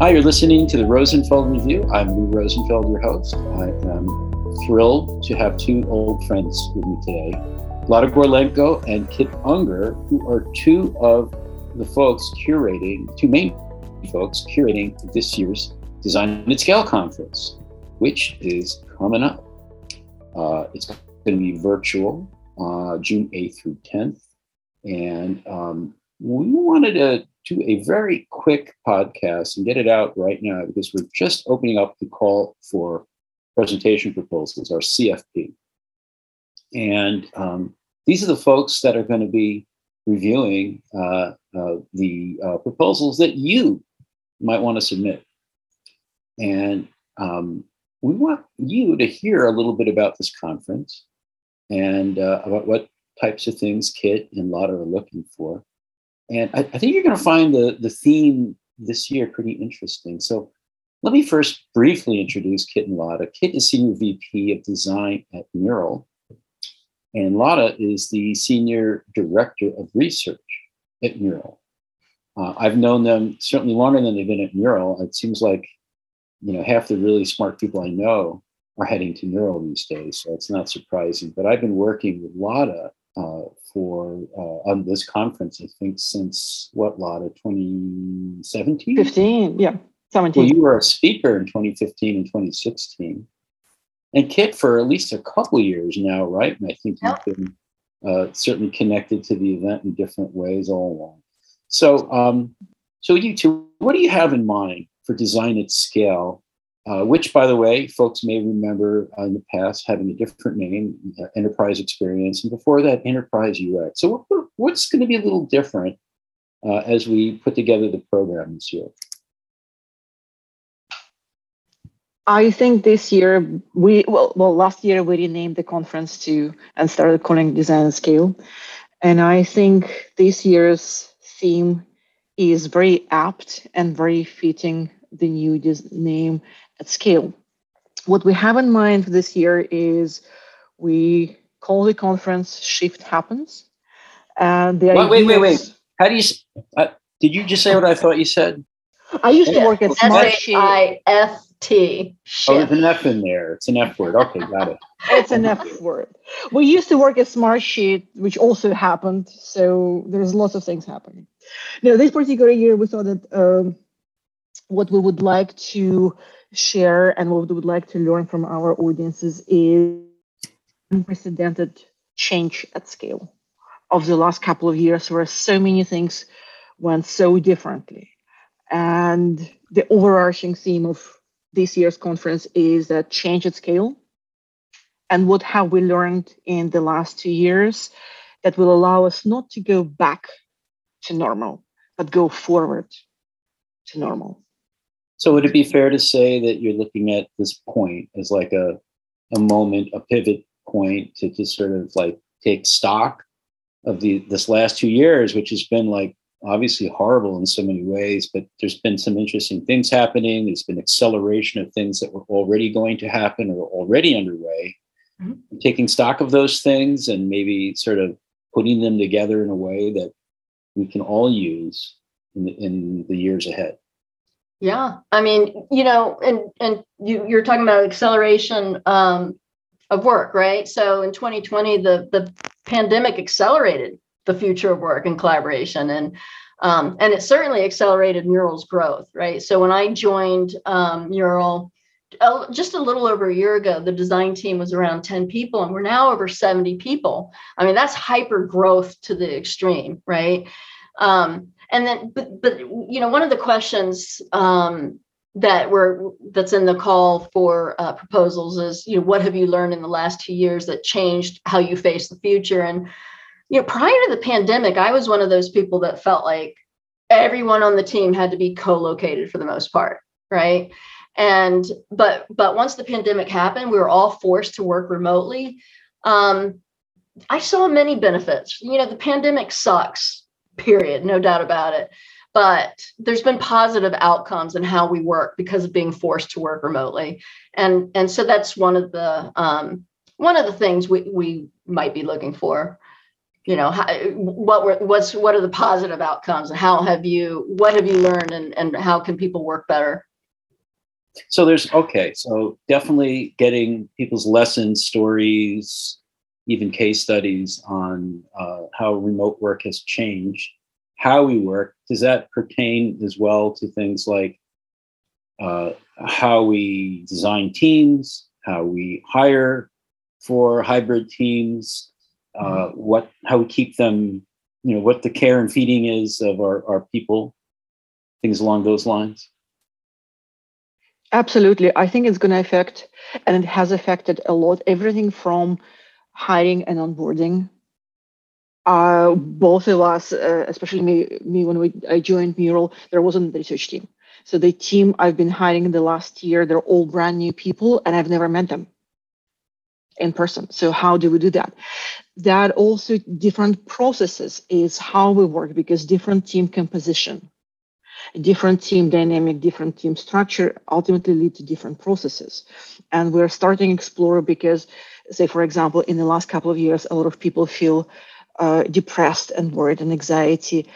Hi, you're listening to the Rosenfeld Review. I'm Lou Rosenfeld, your host. I am thrilled to have two old friends with me today, Lada Gorlenko and Kit Unger, who are two of the folks curating, two main folks curating this year's Design at Scale conference, which is coming up. Uh, it's going to be virtual, uh, June 8th through 10th. And um, we wanted to do a very quick podcast and get it out right now because we're just opening up the call for presentation proposals, our CFP. And um, these are the folks that are going to be reviewing uh, uh, the uh, proposals that you might want to submit. And um, we want you to hear a little bit about this conference and uh, about what types of things Kit and Lada are looking for. And I, I think you're going to find the, the theme this year pretty interesting. So let me first briefly introduce Kit and Lada. Kit is Senior VP of Design at Mural, and Lada is the Senior Director of Research at Mural. Uh, I've known them certainly longer than they've been at Mural. It seems like, you know, half the really smart people I know are heading to Mural these days, so it's not surprising. But I've been working with Lada for uh, on this conference, I think, since what, Lada, 2017? 15, yeah, 17. Well, you were a speaker in 2015 and 2016. And Kit for at least a couple years now, right? And I think Yep. you've been uh, certainly connected to the event in different ways all along. So, um, so you two, what do you have in mind for design at scale? Uh, which, by the way, folks may remember uh, in the past having a different name, uh, Enterprise Experience, and before that, Enterprise UX. So, what, what's going to be a little different uh, as we put together the program this year? I think this year we well, well last year we renamed the conference to and started calling Design at Scale, and I think this year's theme is very apt and very fitting the new name at scale. What we have in mind for this year is we call the conference Shift Happens, and the Wait, wait, wait, wait. How do you? Uh, did you just say what I thought you said? I used to work at S Smart H I F T. Oh, there's Shift. an F in there. It's an F word. Okay, got it. it's an F word. We used to work at Smartsheet, which also happened. So there's lots of things happening. Now, this particular year, we thought that um, what we would like to share and what we would like to learn from our audiences is unprecedented change at scale of the last couple of years, where so many things went so differently. And the overarching theme of this year's conference is that change at scale and what have we learned in the last two years that will allow us not to go back to normal but go forward to normal So, would it be fair to say that you're looking at this point as like a a moment, a pivot point to just sort of like take stock of the this last two years, which has been like obviously horrible in so many ways, but there's been some interesting things happening. There's been acceleration of things that were already going to happen or already underway. Mhm. Taking stock of those things and maybe sort of putting them together in a way that we can all use in the, in the years ahead. Yeah, I mean, you know, and and you you're talking about acceleration um, of work, right? So in 2020, the the pandemic accelerated the future of work and collaboration, and um, and it certainly accelerated Mural's growth, right? So when I joined um, Mural. Just a little over a year ago, the design team was around 10 people, and we're now over 70 people. I mean, that's hyper growth to the extreme, right? Um, and then but but you know one of the questions um, that we're that's in the call for uh, proposals is you know what have you learned in the last two years that changed how you face the future? And you know prior to the pandemic i was one of those people that felt like everyone on the team had to be co-located for the most part right? And but but once the pandemic happened we were all forced to work remotely. Um, i saw many benefits. You know the pandemic sucks period no doubt about it. But there's been positive outcomes in how we work because of being forced to work remotely. And and so that's one of the um, one of the things we, we might be looking for. You know how, what were what's what are the positive outcomes? And how have you what have you learned and, and how can people work better? So there's okay so definitely getting people's lessons stories even case studies on uh, how remote work has changed how we work does that pertain as well to things like uh, how we design teams how we hire for hybrid teams uh, mm-hmm. what how we keep them you know what the care and feeding is of our, our people things along those lines absolutely i think it's going to affect and it has affected a lot everything from hiring and onboarding uh, both of us uh, especially me, me when we i joined mural there wasn't the research team so the team i've been hiring in the last year they're all brand new people and i've never met them in person. So how do we do that? That also different processes is how we work because different team composition, different team dynamic, different team structure ultimately lead to different processes. And we're starting explore because, say, for example, in the last couple of years, a lot of people feel uh, depressed and worried and anxiety.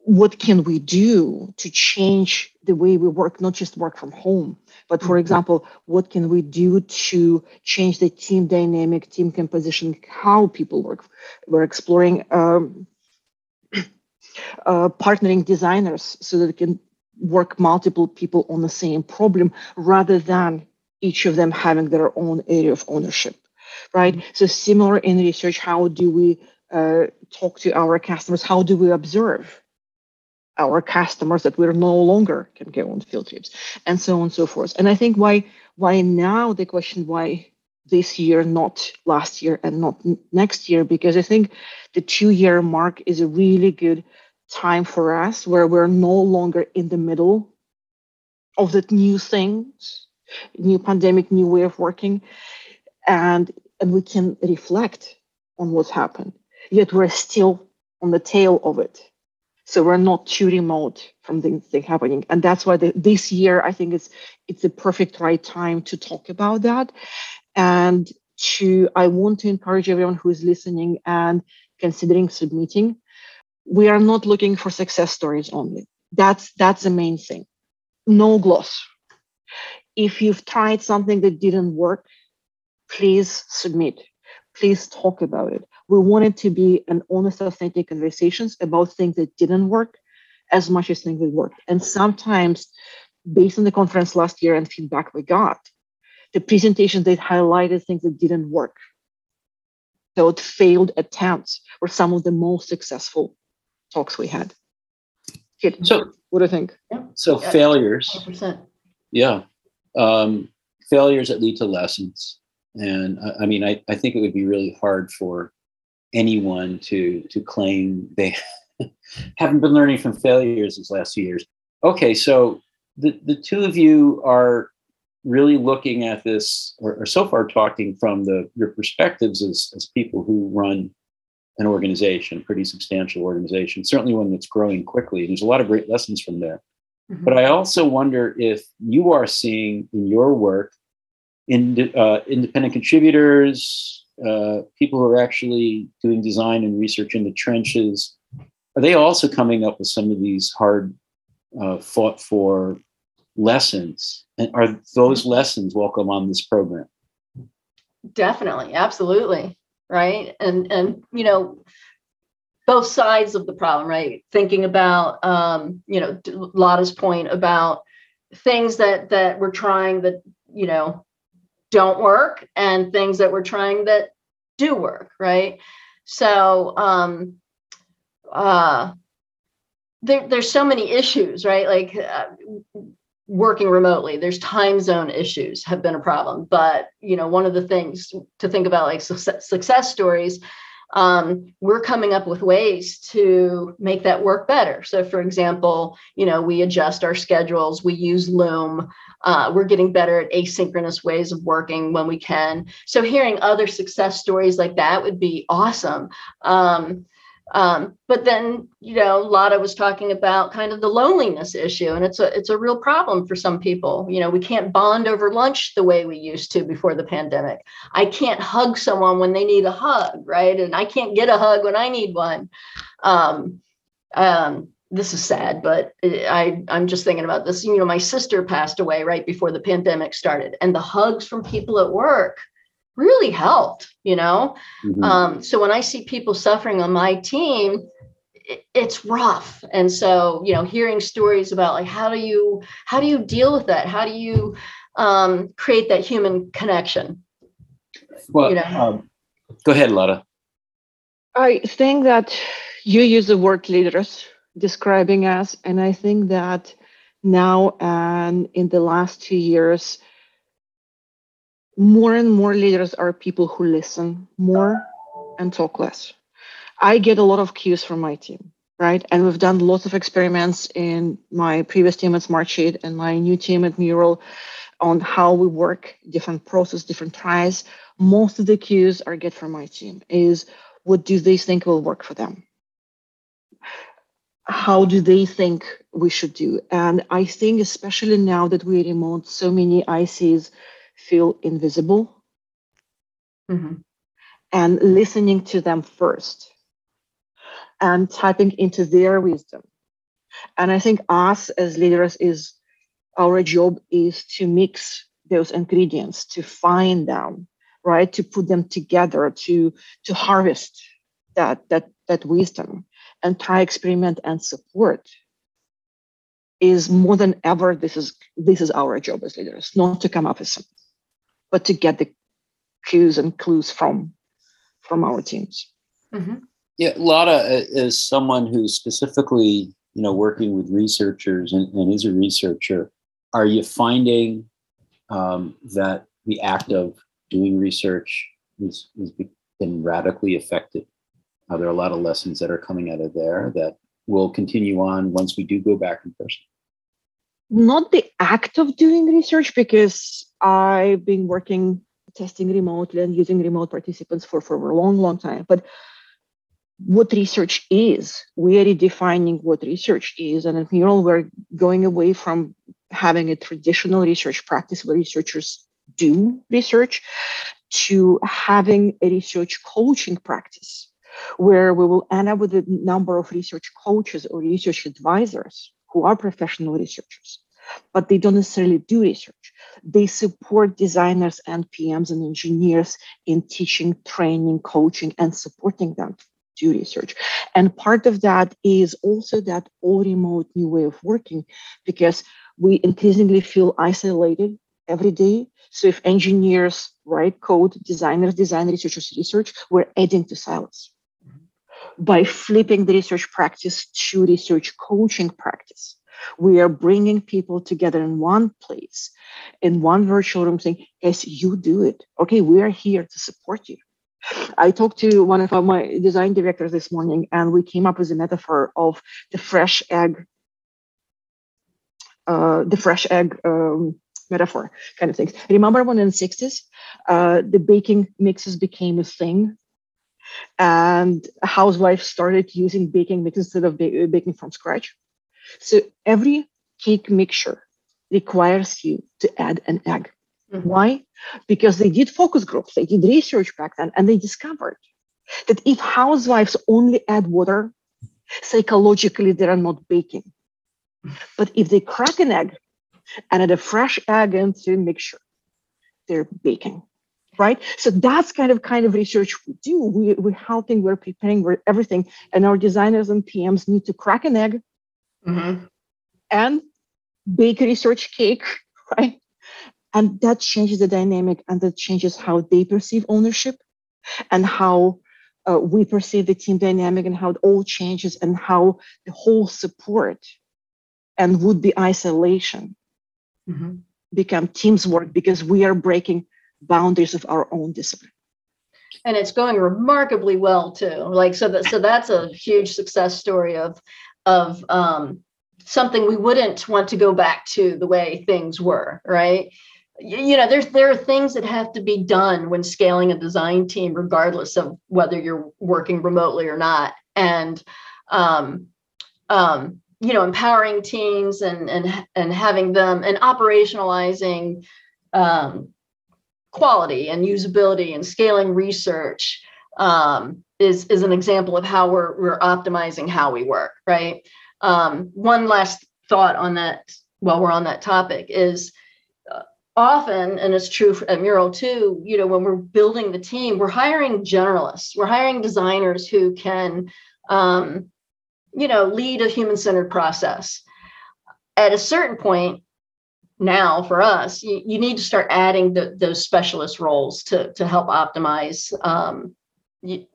What can we do to change the way we work, not just work from home, but for mm-hmm. example, what can we do to change the team dynamic, team composition, how people work? We're exploring um, uh, partnering designers so that we can work multiple people on the same problem rather than each of them having their own area of ownership, right? Mm-hmm. So similar in research, how do we uh, talk to our customers? How do we observe? our customers that we're no longer can go on field trips and so on and so forth and i think why why now the question why this year not last year and not next year because i think the two year mark is a really good time for us where we're no longer in the middle of that new things new pandemic new way of working and and we can reflect on what's happened. Yet we're still on the tail of it. So we're not too remote from things happening. And that's why the, this year i think it's it's the perfect right time to talk about that. And to i want to encourage everyone who is listening and considering submitting we are not looking for success stories only. That's that's the main thing. No gloss. If you've tried something that didn't work please submit please talk about it we wanted to be an honest, authentic conversations about things that didn't work as much as things that worked. And sometimes, based on the conference last year and feedback we got, the presentations that highlighted things that didn't work. So it failed attempts were some of the most successful talks we had. Kit, so what do you think? Yeah. So yeah, failures. 100%. Yeah. Um, failures that lead to lessons. And I, I mean, I, I think it would be really hard for anyone to to claim they haven't been learning from failures these last few years. Okay, so the, the two of you are really looking at this, or, or so far talking from the your perspectives as, as people who run an organization, pretty substantial organization, certainly one that's growing quickly. There's a lot of great lessons from there. Mm-hmm. But I also wonder if you are seeing in your work in, uh, independent contributors, uh, people who are actually doing design and research in the trenches, are they also coming up with some of these hard uh, fought for lessons? And are those lessons welcome on this program? Definitely, absolutely, right. And and you know, both sides of the problem, right? Thinking about um, you know Lada's point about things that that we're trying that you know don't work and things that we're trying that do work, right? So um, uh, there, there's so many issues, right? Like uh, working remotely, there's time zone issues have been a problem. But you know, one of the things to think about, like success, success stories, um, we're coming up with ways to make that work better. So, for example, you know, we adjust our schedules, we use Loom, uh, we're getting better at asynchronous ways of working when we can. So, hearing other success stories like that would be awesome. Um, Um, but then, you know, Lada was talking about kind of the loneliness issue, and it's a it's a real problem for some people. You know, we can't bond over lunch the way we used to before the pandemic. I can't hug someone when they need a hug, right? And I can't get a hug when I need one. Um, um, this is sad, but I I'm just thinking about this. You know, my sister passed away right before the pandemic started, and the hugs from people at work really helped, you know? Mm-hmm. Um, so when I see people suffering on my team, it, it's rough. And so, you know, hearing stories about like, how do you, how do you deal with that? How do you um, create that human connection? Well, you know? um, go ahead, Lada. I think that you use the word leaders describing us, and I think that now and in the last two years, more and more leaders are people who listen more and talk less. I get a lot of cues from my team, right? And we've done lots of experiments in my previous team at Smartsheet and my new team at Mural on how we work, different process, different tries. Most of the cues I get from my team is what do they think will work for them? How do they think we should do? And I think, especially now that we're remote, so many ICs feel invisible mm-hmm. and listening to them first and tapping into their wisdom. And I think us as leaders is our job is to mix those ingredients, to find them, right? To put them together, to to harvest that that that wisdom and try experiment and support is more than ever this is this is our job as leaders not to come up with something but to get the cues and clues from from our teams. Mm-hmm. Yeah, Lada is someone who's specifically, you know, working with researchers and, and is a researcher. Are you finding um, that the act of doing research is, has been radically affected? Are there a lot of lessons that are coming out of there that will continue on once we do go back in person? Not the act of doing research, because I've been working testing remotely and using remote participants for, for a long, long time. But what research is, we are redefining what research is. And at Mural, we're going away from having a traditional research practice where researchers do research to having a research coaching practice where we will end up with a number of research coaches or research advisors who are professional researchers but they don't necessarily do research. They support designers and PMs and engineers in teaching, training, coaching, and supporting them to do research. And part of that is also that all remote new way of working because we increasingly feel isolated every day. So if engineers write code, designers design, researchers research, we're adding to silos. By flipping the research practice to research coaching practice, we are bringing people together in one place, in one virtual room, saying, Yes, you do it. Okay, we are here to support you. I talked to one of my design directors this morning, and we came up with a metaphor of the fresh egg, uh, the fresh egg um, metaphor kind of things. Remember when in the 60s, uh, the baking mixes became a thing and housewives started using baking mix instead of ba- baking from scratch. So every cake mixture requires you to add an egg. Mm-hmm. Why? Because they did focus groups, they did research back then, and they discovered that if housewives only add water, psychologically they are not baking. But if they crack an egg and add a fresh egg into a mixture, they're baking. Right. So that's kind of kind of research we do. We, we're helping, we're preparing, we're everything. And our designers and PMs need to crack an egg mm-hmm. and bake research cake, right? And that changes the dynamic and that changes how they perceive ownership and how uh, we perceive the team dynamic and how it all changes and how the whole support and would be isolation mm-hmm. become teams work because we are breaking boundaries of our own discipline and it's going remarkably well too like so that so that's a huge success story of of um, something we wouldn't want to go back to the way things were, right? You know, there's there are things that have to be done when scaling a design team, regardless of whether you're working remotely or not. and um, um, you know empowering teams and and and having them and operationalizing um, quality and usability and scaling research um, is is an example of how we're we're optimizing how we work right? Um, one last thought on that while we're on that topic is uh, often and it's true at mural too you know when we're building the team we're hiring generalists. We're hiring designers who can um, you know lead a human-centered process. At a certain point now for us you, you need to start adding the, those specialist roles to to help optimize um, you,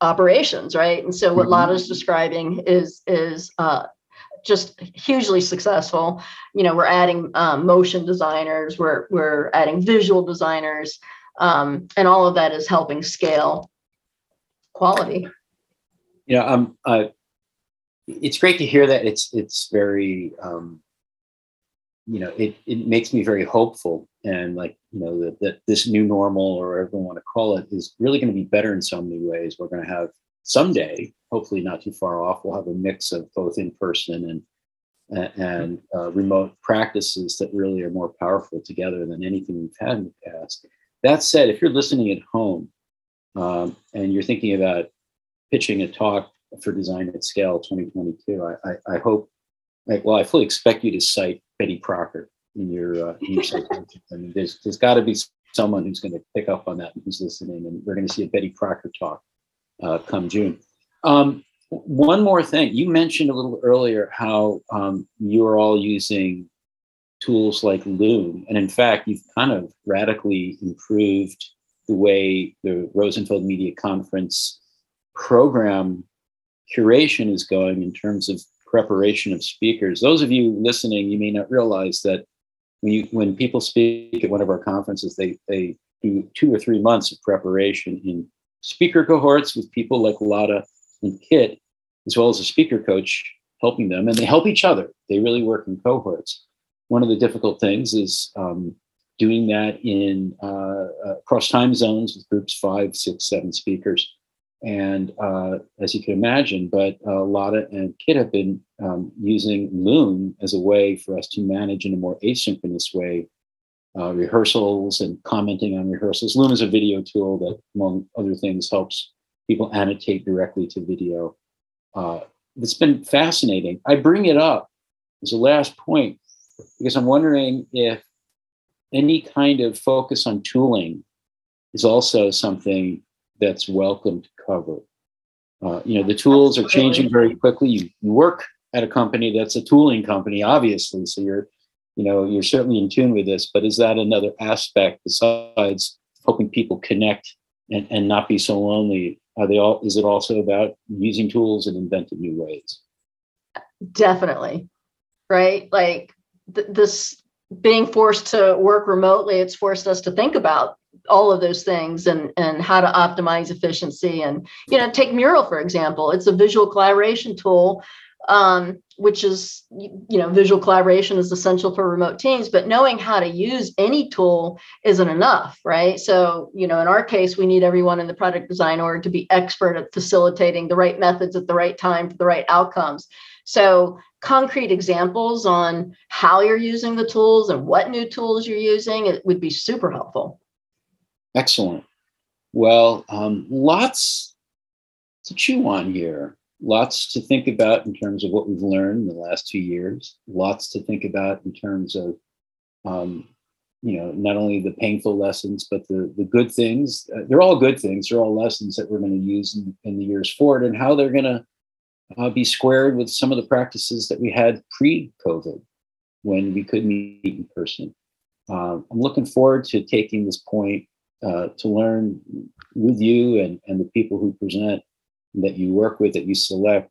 operations right? And so what mm-hmm. Lada's describing is is uh, just hugely successful. You know we're adding um, motion designers we're we're adding visual designers um, and all of that is helping scale quality. Yeah um uh, it's great to hear that it's it's very um you know it it makes me very hopeful and like you know that, that this new normal or whatever you want to call it is really going to be better in so many ways. We're going to have someday hopefully not too far off we'll have a mix of both in person and and uh, remote practices that really are more powerful together than anything we've had in the past. That said if you're listening at home um, and you're thinking about pitching a talk for design at scale 2022 i, I, I hope like, well i fully expect you to cite Betty Crocker in your uh, in your I mean, there's there's got to be someone who's going to pick up on that and who's listening, and we're going to see a Betty Crocker talk uh, come June. Um, one more thing, you mentioned a little earlier how um, you are all using tools like Loom, and in fact, you've kind of radically improved the way the Rosenfeld Media Conference program curation is going in terms of preparation of speakers. Those of you listening, you may not realize that when, you, when people speak at one of our conferences, they, they do two or three months of preparation in speaker cohorts with people like Lada and Kit, as well as a speaker coach helping them, and they help each other. They really work in cohorts. One of the difficult things is um, doing that in uh, uh, across time zones with groups five, six, seven speakers and uh, as you can imagine, but uh, and Kit have been um, using Loom as a way for us to manage in a more asynchronous way uh, rehearsals and commenting on rehearsals. Loom is a video tool that, among other things, helps people annotate directly to video. Uh, it's been fascinating. I bring it up as a last point because I'm wondering if any kind of focus on tooling is also something that's welcome to cover. Uh, you know, the tools are changing very quickly. You, you work at a company that's a tooling company, obviously, so you're, you know, you're certainly in tune with this. But is that another aspect besides helping people connect and, and not be so lonely? Are they all? Is it also about using tools and inventing new ways? Definitely, right? Like th- this being forced to work remotely, it's forced us to think about all of those things and and how to optimize efficiency and you know take mural for example. It's a visual collaboration tool um, which is you know visual collaboration is essential for remote teams but knowing how to use any tool isn't enough right? So you know in our case we need everyone in the product design org to be expert at facilitating the right methods at the right time for the right outcomes. So concrete examples on how you're using the tools and what new tools you're using it would be super helpful Excellent. Well, um, lots to chew on here. Lots to think about in terms of what we've learned in the last two years. Lots to think about in terms of, um, you know, not only the painful lessons, but the the good things. Uh, they're all good things. They're all lessons that we're going to use in, in, the years forward, and how they're going to uh, be squared with some of the practices that we had pre-COVID, when we could meet in person. Uh, I'm looking forward to taking this point uh, to learn with you and, and the people who present that you work with, that you select,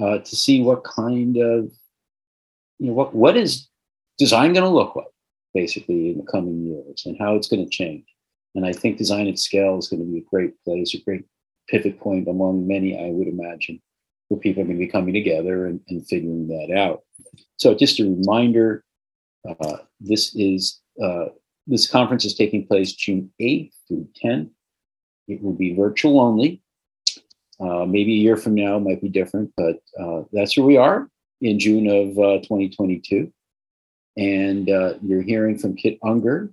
uh, to see what kind of, you know, what, what is design going to look like basically in the coming years and how it's going to change. And I think design at scale is going to be a great place, a great pivot point among many, I would imagine, where people are going to be coming together and, and figuring that out. So just a reminder, uh, this is uh, this conference is taking place June 8th through 10th. It will be virtual only. Uh, maybe a year from now might be different, but uh, that's where we are in June of uh, 2022. And uh, you're hearing from Kit Unger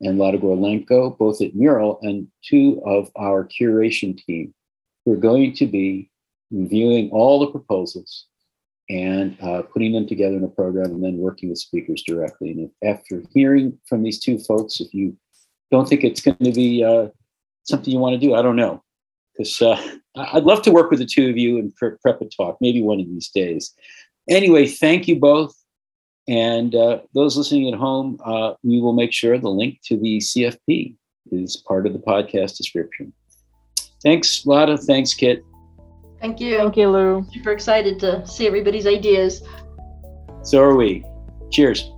and Lada Gorlenko, both at Mural, and two of our curation team who are going to be reviewing all the proposals and uh, putting them together in a program and then working with speakers directly. And if, after hearing from these two folks, if you don't think it's going to be uh, something you want to do, I don't know. Because uh, I'd love to work with the two of you and pre- prep a talk, maybe one of these days. Anyway, thank you both. And uh, those listening at home, uh, we will make sure the link to the CFP is part of the podcast description. Thanks, Lada. Thanks, Kit. Thank you. Thank you, Lou. Super excited to see everybody's ideas. So are we. Cheers.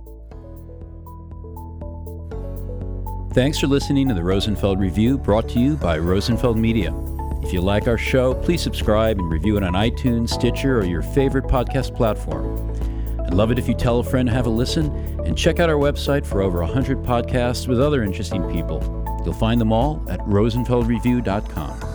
Thanks for listening to the Rosenfeld Review brought to you by Rosenfeld Media. If you like our show, please subscribe and review it on iTunes, Stitcher, or your favorite podcast platform. I'd love it if you tell a friend to have a listen and check out our website for over 100 podcasts with other interesting people. You'll find them all at rosenfeldreview.com.